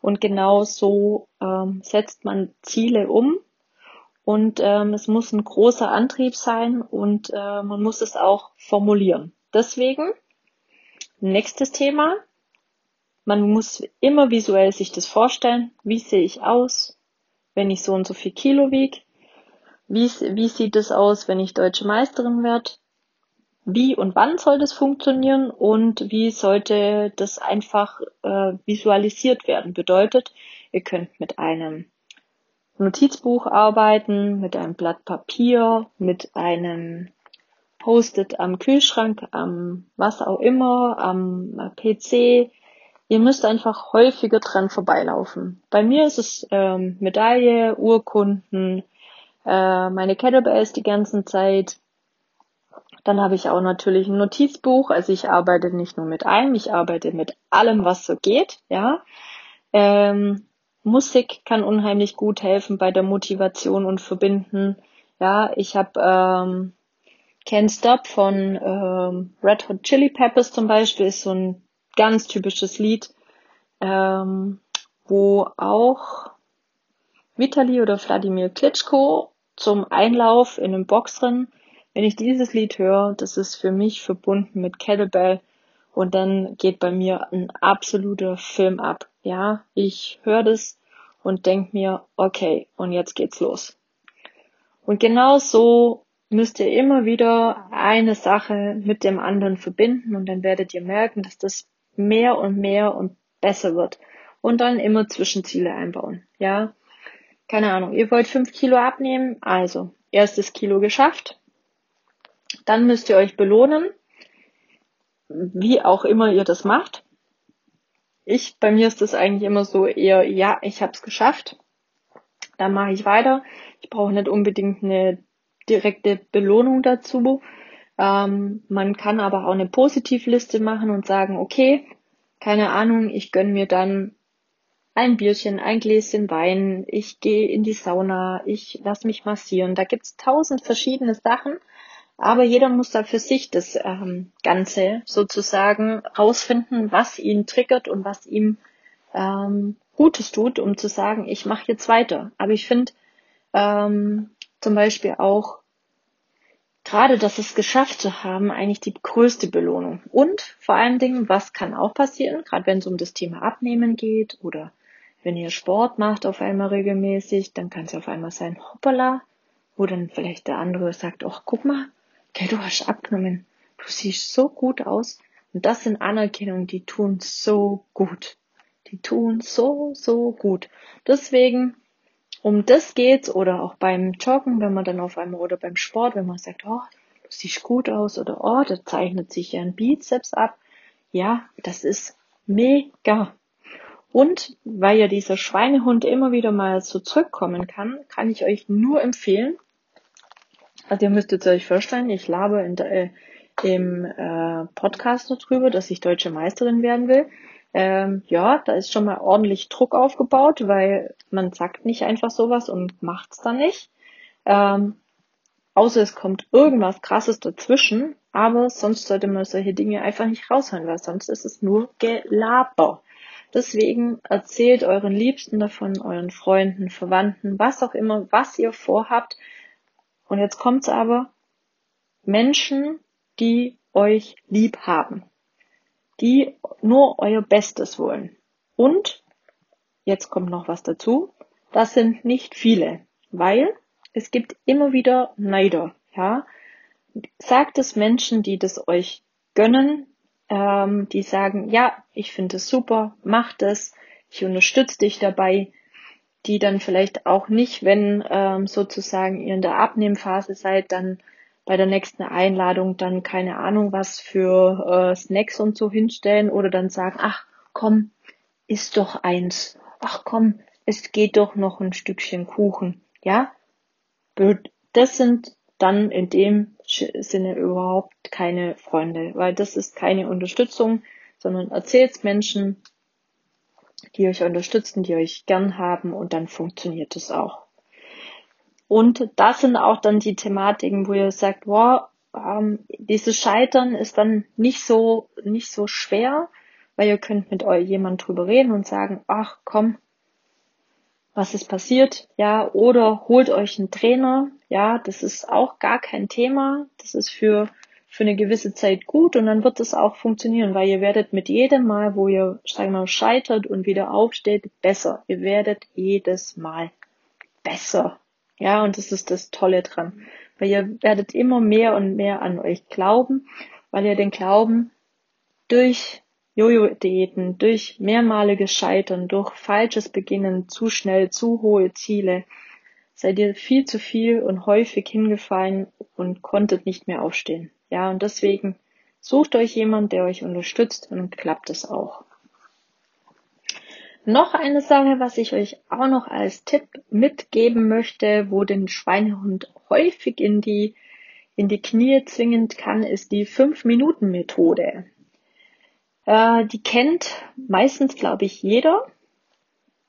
Und genau so ähm, setzt man Ziele um. und ähm, es muss ein großer Antrieb sein und äh, man muss es auch formulieren. Deswegen, nächstes Thema, man muss immer visuell sich das vorstellen. Wie sehe ich aus, wenn ich so und so viel Kilo wiege? Wie, wie sieht es aus, wenn ich deutsche Meisterin werde? Wie und wann soll das funktionieren und wie sollte das einfach äh, visualisiert werden? Bedeutet, ihr könnt mit einem Notizbuch arbeiten, mit einem Blatt Papier, mit einem Post-it am Kühlschrank, am was auch immer, am PC, Ihr müsst einfach häufiger dran vorbeilaufen. Bei mir ist es ähm, Medaille, Urkunden, äh, meine Kettlebells die ganze Zeit. Dann habe ich auch natürlich ein Notizbuch. Also ich arbeite nicht nur mit einem, ich arbeite mit allem, was so geht. Ja. Ähm, Musik kann unheimlich gut helfen bei der Motivation und Verbinden. Ja, ich habe ähm, Can't Stop von ähm, Red Hot Chili Peppers zum Beispiel ist so ein ganz typisches Lied, ähm, wo auch Vitali oder Wladimir Klitschko zum Einlauf in einem Boxrennen, wenn ich dieses Lied höre, das ist für mich verbunden mit Kettlebell und dann geht bei mir ein absoluter Film ab. Ja, ich höre das und denk mir, okay, und jetzt geht's los. Und genau so müsst ihr immer wieder eine Sache mit dem anderen verbinden und dann werdet ihr merken, dass das mehr und mehr und besser wird. Und dann immer Zwischenziele einbauen. Ja, keine Ahnung. Ihr wollt fünf Kilo abnehmen, also erstes Kilo geschafft. Dann müsst ihr euch belohnen, wie auch immer ihr das macht. Ich, bei mir ist das eigentlich immer so eher, ja, ich habe es geschafft. Dann mache ich weiter. Ich brauche nicht unbedingt eine direkte Belohnung dazu. Ähm, man kann aber auch eine Positivliste machen und sagen, okay, keine Ahnung, ich gönn mir dann ein Bierchen, ein Gläschen Wein, ich gehe in die Sauna, ich lass mich massieren. Da gibt's tausend verschiedene Sachen, aber jeder muss da für sich das ähm, Ganze sozusagen rausfinden, was ihn triggert und was ihm ähm, Gutes tut, um zu sagen, ich mache jetzt weiter. Aber ich finde ähm, zum Beispiel auch gerade das es geschafft zu haben, eigentlich die größte Belohnung. Und vor allen Dingen, was kann auch passieren, gerade wenn es um das Thema Abnehmen geht oder wenn ihr Sport macht auf einmal regelmäßig, dann kann es auf einmal sein, hoppala, wo dann vielleicht der andere sagt, ach, guck mal, okay, du hast abgenommen, du siehst so gut aus. Und das sind Anerkennungen, die tun so gut. Die tun so, so gut. Deswegen um das geht's oder auch beim Joggen, wenn man dann auf einmal oder beim Sport, wenn man sagt, oh, du siehst gut aus oder oh, da zeichnet sich ja ein Bizeps ab. Ja, das ist mega. Und weil ja dieser Schweinehund immer wieder mal so zurückkommen kann, kann ich euch nur empfehlen, also ihr müsstet euch vorstellen, ich labe in äh, im äh, Podcast darüber, dass ich deutsche Meisterin werden will ähm, ja, da ist schon mal ordentlich Druck aufgebaut, weil man sagt nicht einfach sowas und macht's dann nicht. Ähm, außer es kommt irgendwas krasses dazwischen, aber sonst sollte man solche Dinge einfach nicht raushauen, weil sonst ist es nur Gelaber. Deswegen erzählt euren Liebsten davon, euren Freunden, Verwandten, was auch immer, was ihr vorhabt. Und jetzt kommt's aber, Menschen, die euch lieb haben die nur euer Bestes wollen. Und, jetzt kommt noch was dazu, das sind nicht viele, weil es gibt immer wieder Neider, ja. Sagt es Menschen, die das euch gönnen, ähm, die sagen, ja, ich finde es super, mach das, ich unterstütze dich dabei, die dann vielleicht auch nicht, wenn ähm, sozusagen ihr in der Abnehmphase seid, dann bei der nächsten Einladung dann keine Ahnung was für äh, Snacks und so hinstellen oder dann sagen, ach komm, isst doch eins. Ach komm, es geht doch noch ein Stückchen Kuchen. Ja, das sind dann in dem Sinne überhaupt keine Freunde, weil das ist keine Unterstützung, sondern erzählt's Menschen, die euch unterstützen, die euch gern haben und dann funktioniert es auch. Und das sind auch dann die Thematiken, wo ihr sagt, wow, ähm, dieses Scheitern ist dann nicht so, nicht so schwer, weil ihr könnt mit euch jemand drüber reden und sagen, ach komm, was ist passiert, ja, oder holt euch einen Trainer, ja, das ist auch gar kein Thema, das ist für, für eine gewisse Zeit gut und dann wird es auch funktionieren, weil ihr werdet mit jedem Mal, wo ihr, sagen wir mal, scheitert und wieder aufsteht, besser. Ihr werdet jedes Mal besser. Ja, und das ist das Tolle dran, weil ihr werdet immer mehr und mehr an euch glauben, weil ihr den Glauben durch Jojo-Diäten, durch mehrmaliges Scheitern, durch falsches Beginnen, zu schnell, zu hohe Ziele, seid ihr viel zu viel und häufig hingefallen und konntet nicht mehr aufstehen. Ja, und deswegen sucht euch jemand, der euch unterstützt und klappt es auch. Noch eine Sache, was ich euch auch noch als Tipp mitgeben möchte, wo den Schweinehund häufig in die, in die Knie zwingen kann, ist die 5-Minuten-Methode. Äh, die kennt meistens, glaube ich, jeder.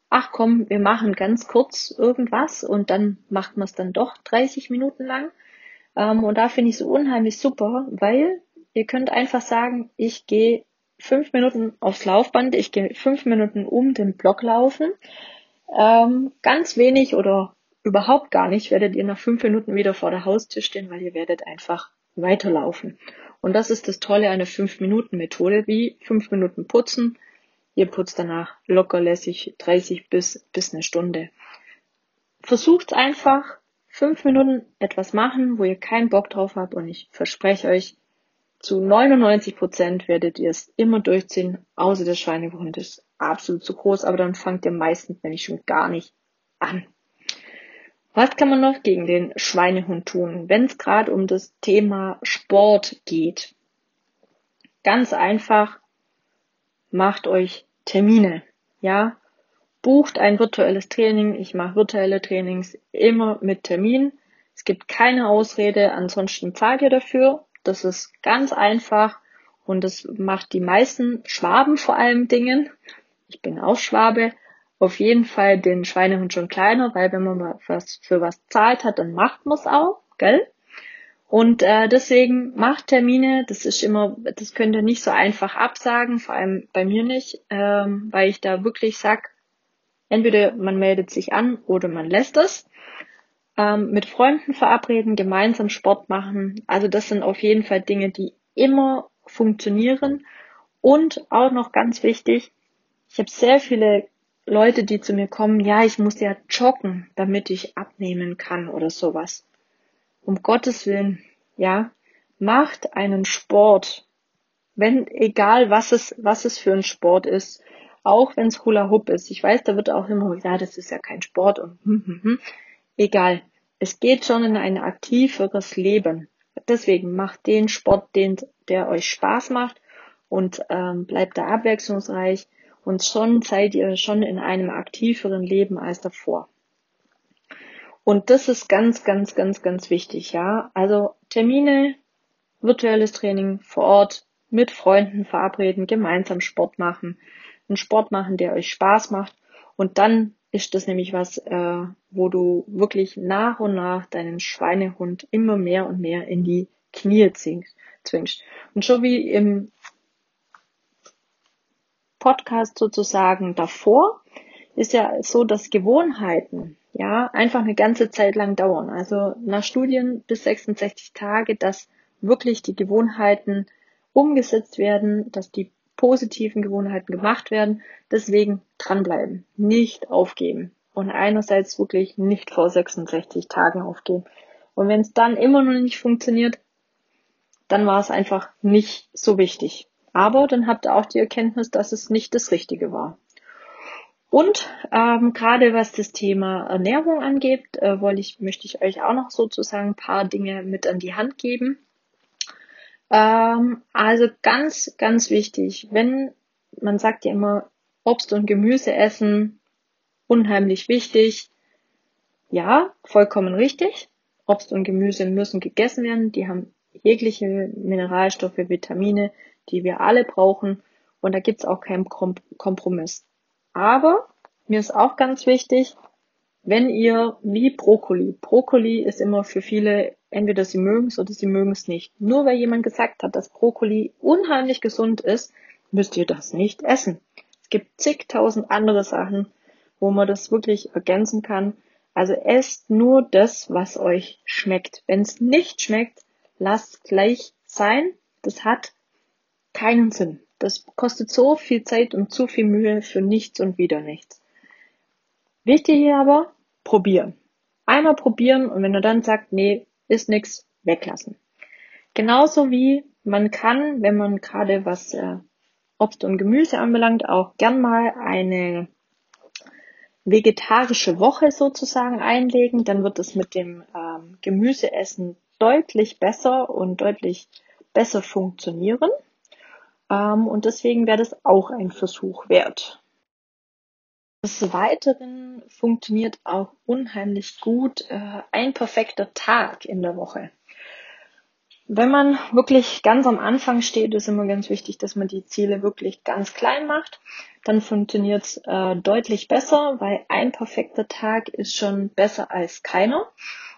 Ach komm, wir machen ganz kurz irgendwas und dann macht man es dann doch 30 Minuten lang. Ähm, und da finde ich es unheimlich super, weil ihr könnt einfach sagen, ich gehe fünf Minuten aufs Laufband, ich gehe fünf Minuten um den Block laufen. Ähm, ganz wenig oder überhaupt gar nicht werdet ihr nach fünf Minuten wieder vor der Haustür stehen, weil ihr werdet einfach weiterlaufen. Und das ist das Tolle an der 5-Minuten-Methode, wie 5 Minuten putzen. Ihr putzt danach locker lässig 30 bis, bis eine Stunde. Versucht einfach 5 Minuten etwas machen, wo ihr keinen Bock drauf habt und ich verspreche euch, zu 99 Prozent werdet ihr es immer durchziehen, außer der Schweinehund ist absolut zu groß, aber dann fangt ihr meistens nämlich schon gar nicht an. Was kann man noch gegen den Schweinehund tun, wenn es gerade um das Thema Sport geht? Ganz einfach, macht euch Termine, ja? Bucht ein virtuelles Training. Ich mache virtuelle Trainings immer mit Termin. Es gibt keine Ausrede, ansonsten zahlt ihr dafür. Das ist ganz einfach und das macht die meisten Schwaben vor allem Dingen. Ich bin auch Schwabe auf jeden Fall den Schweinehund schon kleiner, weil wenn man mal was für was zahlt hat, dann macht man es auch, gell? Und äh, deswegen macht Termine, das ist immer, das könnt ihr nicht so einfach absagen, vor allem bei mir nicht, ähm, weil ich da wirklich sag, entweder man meldet sich an oder man lässt es. Ähm, mit Freunden verabreden, gemeinsam Sport machen. Also das sind auf jeden Fall Dinge, die immer funktionieren. Und auch noch ganz wichtig, ich habe sehr viele Leute, die zu mir kommen, ja, ich muss ja joggen, damit ich abnehmen kann oder sowas. Um Gottes Willen, ja, macht einen Sport. Wenn, egal was es, was es für ein Sport ist, auch wenn es Hula Hoop ist. Ich weiß, da wird auch immer, ja, das ist ja kein Sport und hm, hm, hm. egal. Es geht schon in ein aktiveres Leben. Deswegen macht den Sport, den, der euch Spaß macht und ähm, bleibt da abwechslungsreich und schon seid ihr schon in einem aktiveren Leben als davor. Und das ist ganz, ganz, ganz, ganz wichtig, ja. Also Termine, virtuelles Training vor Ort, mit Freunden verabreden, gemeinsam Sport machen, einen Sport machen, der euch Spaß macht. Und dann ist das nämlich was, äh, wo du wirklich nach und nach deinen Schweinehund immer mehr und mehr in die Knie zwingst. Und schon wie im Podcast sozusagen davor ist ja so, dass Gewohnheiten ja einfach eine ganze Zeit lang dauern. Also nach Studien bis 66 Tage, dass wirklich die Gewohnheiten umgesetzt werden, dass die positiven Gewohnheiten gemacht werden. Deswegen dranbleiben, nicht aufgeben und einerseits wirklich nicht vor 66 Tagen aufgeben. Und wenn es dann immer noch nicht funktioniert, dann war es einfach nicht so wichtig. Aber dann habt ihr auch die Erkenntnis, dass es nicht das Richtige war. Und ähm, gerade was das Thema Ernährung angeht, äh, wollte ich, möchte ich euch auch noch sozusagen ein paar Dinge mit an die Hand geben. Ähm, also ganz, ganz wichtig, wenn man sagt ja immer Obst und Gemüse essen, unheimlich wichtig. Ja, vollkommen richtig. Obst und Gemüse müssen gegessen werden. Die haben jegliche Mineralstoffe, Vitamine, die wir alle brauchen. Und da gibt's auch keinen Kompromiss. Aber mir ist auch ganz wichtig, wenn ihr wie Brokkoli, Brokkoli ist immer für viele, entweder sie mögen es oder sie mögen es nicht. Nur weil jemand gesagt hat, dass Brokkoli unheimlich gesund ist, müsst ihr das nicht essen. Es gibt zigtausend andere Sachen, wo man das wirklich ergänzen kann. Also esst nur das, was euch schmeckt. Wenn es nicht schmeckt, lasst gleich sein. Das hat keinen Sinn. Das kostet so viel Zeit und zu viel Mühe für nichts und wieder nichts. Wichtig hier aber, probieren. Einmal probieren und wenn er dann sagt, nee, ist nix, weglassen. Genauso wie man kann, wenn man gerade was äh, Obst und Gemüse anbelangt, auch gern mal eine vegetarische Woche sozusagen einlegen, dann wird es mit dem ähm, Gemüseessen deutlich besser und deutlich besser funktionieren. Ähm, und deswegen wäre das auch ein Versuch wert. Des Weiteren funktioniert auch unheimlich gut äh, ein perfekter Tag in der Woche. Wenn man wirklich ganz am Anfang steht, ist immer ganz wichtig, dass man die Ziele wirklich ganz klein macht. Dann funktioniert es äh, deutlich besser, weil ein perfekter Tag ist schon besser als keiner.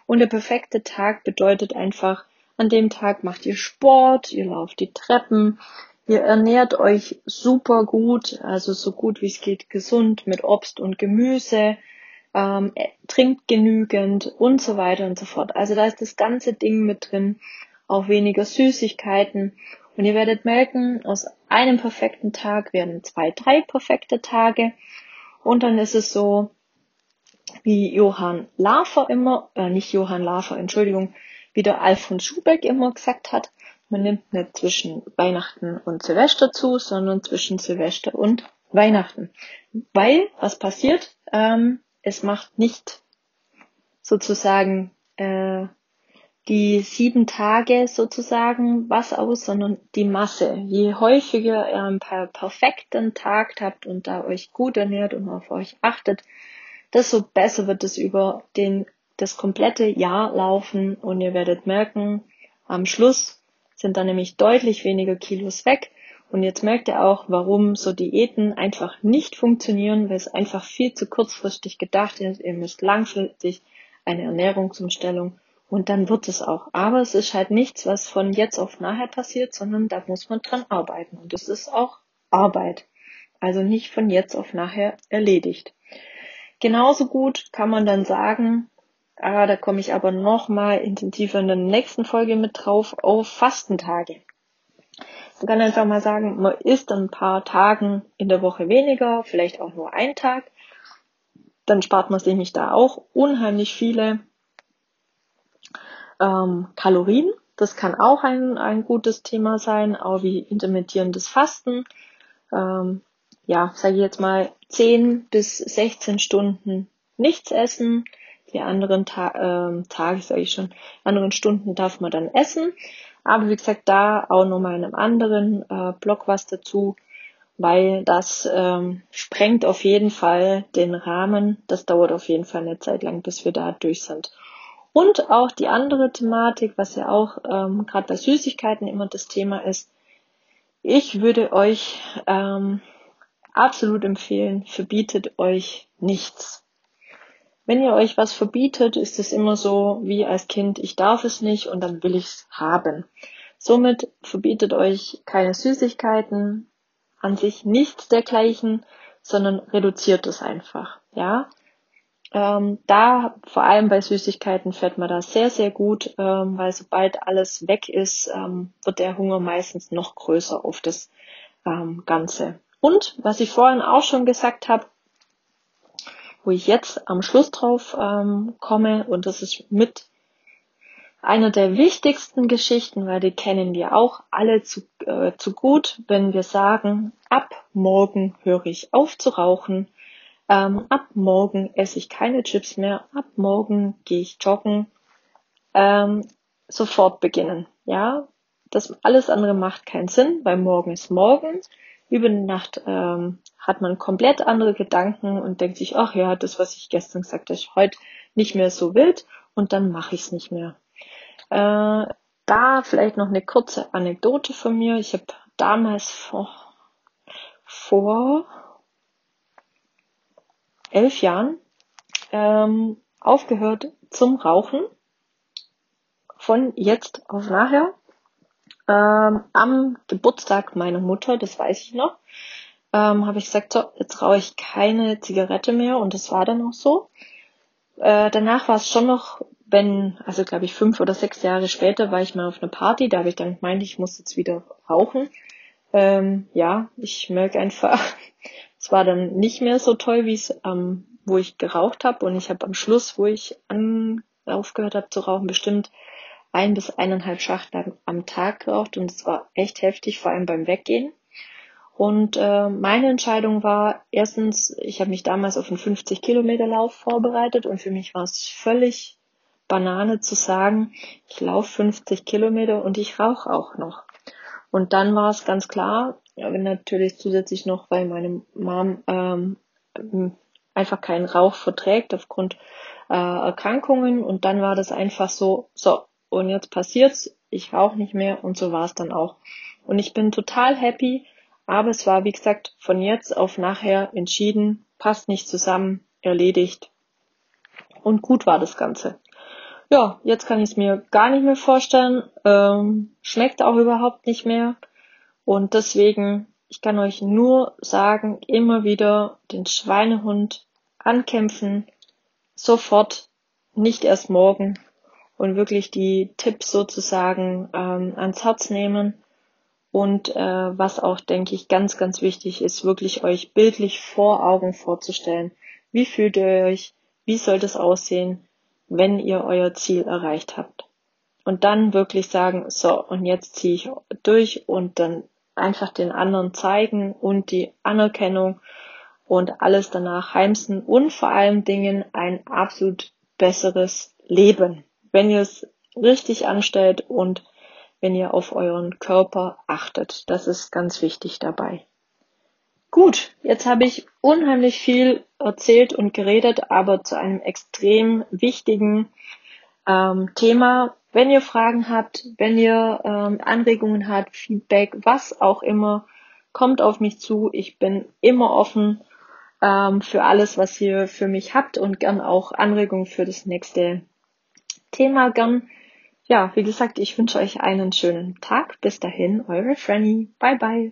Und der perfekte Tag bedeutet einfach, an dem Tag macht ihr Sport, ihr lauft die Treppen, ihr ernährt euch super gut, also so gut wie es geht gesund mit Obst und Gemüse, ähm, trinkt genügend und so weiter und so fort. Also da ist das ganze Ding mit drin auch weniger Süßigkeiten. Und ihr werdet merken, aus einem perfekten Tag werden zwei, drei perfekte Tage. Und dann ist es so, wie Johann Lafer immer, äh, nicht Johann Lafer, Entschuldigung, wie der Alfons Schubeck immer gesagt hat, man nimmt nicht zwischen Weihnachten und Silvester zu, sondern zwischen Silvester und Weihnachten. Weil, was passiert? Ähm, es macht nicht sozusagen äh, die sieben Tage sozusagen was aus, sondern die Masse. Je häufiger ihr einen perfekten Tag habt und da euch gut ernährt und auf euch achtet, desto besser wird es über den, das komplette Jahr laufen und ihr werdet merken, am Schluss sind dann nämlich deutlich weniger Kilos weg. Und jetzt merkt ihr auch, warum so Diäten einfach nicht funktionieren, weil es einfach viel zu kurzfristig gedacht ist. Ihr müsst langfristig eine Ernährungsumstellung und dann wird es auch. Aber es ist halt nichts, was von jetzt auf nachher passiert, sondern da muss man dran arbeiten. Und es ist auch Arbeit. Also nicht von jetzt auf nachher erledigt. Genauso gut kann man dann sagen, ah, da komme ich aber nochmal intensiver in der nächsten Folge mit drauf, auf Fastentage. Man kann einfach mal sagen, man isst ein paar Tagen in der Woche weniger, vielleicht auch nur einen Tag. Dann spart man sich nicht da auch unheimlich viele ähm, Kalorien, das kann auch ein, ein gutes Thema sein, auch wie intermittierendes Fasten. Ähm, ja, sage ich jetzt mal 10 bis 16 Stunden nichts essen. Die anderen Ta äh, Tage, sage ich schon, anderen Stunden darf man dann essen. Aber wie gesagt, da auch nochmal in einem anderen äh, Blog was dazu, weil das ähm, sprengt auf jeden Fall den Rahmen. Das dauert auf jeden Fall eine Zeit lang, bis wir da durch sind. Und auch die andere Thematik, was ja auch ähm, gerade bei Süßigkeiten immer das Thema ist. Ich würde euch ähm, absolut empfehlen, verbietet euch nichts. Wenn ihr euch was verbietet, ist es immer so wie als Kind, ich darf es nicht und dann will ich es haben. Somit verbietet euch keine Süßigkeiten, an sich nichts dergleichen, sondern reduziert es einfach. Ja, ähm, da, vor allem bei Süßigkeiten, fährt man da sehr, sehr gut, ähm, weil sobald alles weg ist, ähm, wird der Hunger meistens noch größer auf das ähm, Ganze. Und was ich vorhin auch schon gesagt habe, wo ich jetzt am Schluss drauf ähm, komme, und das ist mit einer der wichtigsten Geschichten, weil die kennen wir auch alle zu, äh, zu gut, wenn wir sagen, ab morgen höre ich auf zu rauchen, ähm, ab morgen esse ich keine Chips mehr. Ab morgen gehe ich joggen. Ähm, sofort beginnen. Ja, das alles andere macht keinen Sinn, weil morgen ist morgen. Über Nacht ähm, hat man komplett andere Gedanken und denkt sich, ach ja, das, was ich gestern gesagt habe, ist heute nicht mehr so wild und dann mache ich es nicht mehr. Äh, da vielleicht noch eine kurze Anekdote von mir. Ich habe damals vor, vor elf Jahren ähm, aufgehört zum Rauchen. Von jetzt auf nachher. Ähm, am Geburtstag meiner Mutter, das weiß ich noch. ähm, habe ich gesagt, so, jetzt rauche ich keine Zigarette mehr und das war dann auch so. Äh, danach war es schon noch, wenn, also glaube ich fünf oder sechs Jahre später war ich mal auf einer Party, da habe ich dann gemeint, ich muss jetzt wieder rauchen. Ähm, ja, ich merke einfach, [LAUGHS] es war dann nicht mehr so toll, wie es, ähm, wo ich geraucht habe und ich habe am Schluss, wo ich an, aufgehört habe zu rauchen, bestimmt ein bis eineinhalb Schachteln am Tag geraucht und es war echt heftig, vor allem beim Weggehen. Und äh, meine Entscheidung war, erstens, ich habe mich damals auf einen 50 Kilometer Lauf vorbereitet und für mich war es völlig Banane zu sagen, ich laufe 50 Kilometer und ich rauche auch noch. Und dann war es ganz klar, wenn natürlich zusätzlich noch, weil meine Mom ähm, einfach keinen Rauch verträgt aufgrund äh, Erkrankungen und dann war das einfach so, so, und jetzt passiert's, ich rauche nicht mehr und so war es dann auch. Und ich bin total happy, aber es war, wie gesagt, von jetzt auf nachher entschieden, passt nicht zusammen, erledigt. Und gut war das Ganze. Ja, jetzt kann ich es mir gar nicht mehr vorstellen. Ähm, schmeckt auch überhaupt nicht mehr. Und deswegen, ich kann euch nur sagen, immer wieder den Schweinehund ankämpfen, sofort, nicht erst morgen und wirklich die Tipps sozusagen ähm, ans Herz nehmen. Und äh, was auch, denke ich, ganz, ganz wichtig ist, wirklich euch bildlich vor Augen vorzustellen. Wie fühlt ihr euch? Wie soll das aussehen, wenn ihr euer Ziel erreicht habt? Und dann wirklich sagen, so, und jetzt ziehe ich durch und dann einfach den anderen zeigen und die Anerkennung und alles danach heimsen und vor allen Dingen ein absolut besseres Leben wenn ihr es richtig anstellt und wenn ihr auf euren Körper achtet. Das ist ganz wichtig dabei. Gut, jetzt habe ich unheimlich viel erzählt und geredet, aber zu einem extrem wichtigen ähm, Thema. Wenn ihr Fragen habt, wenn ihr ähm, Anregungen habt, Feedback, was auch immer, kommt auf mich zu. Ich bin immer offen ähm, für alles, was ihr für mich habt und gern auch Anregungen für das nächste Thema gern. Ja, wie gesagt, ich wünsche euch einen schönen Tag. Bis dahin, eure Franny. Bye bye.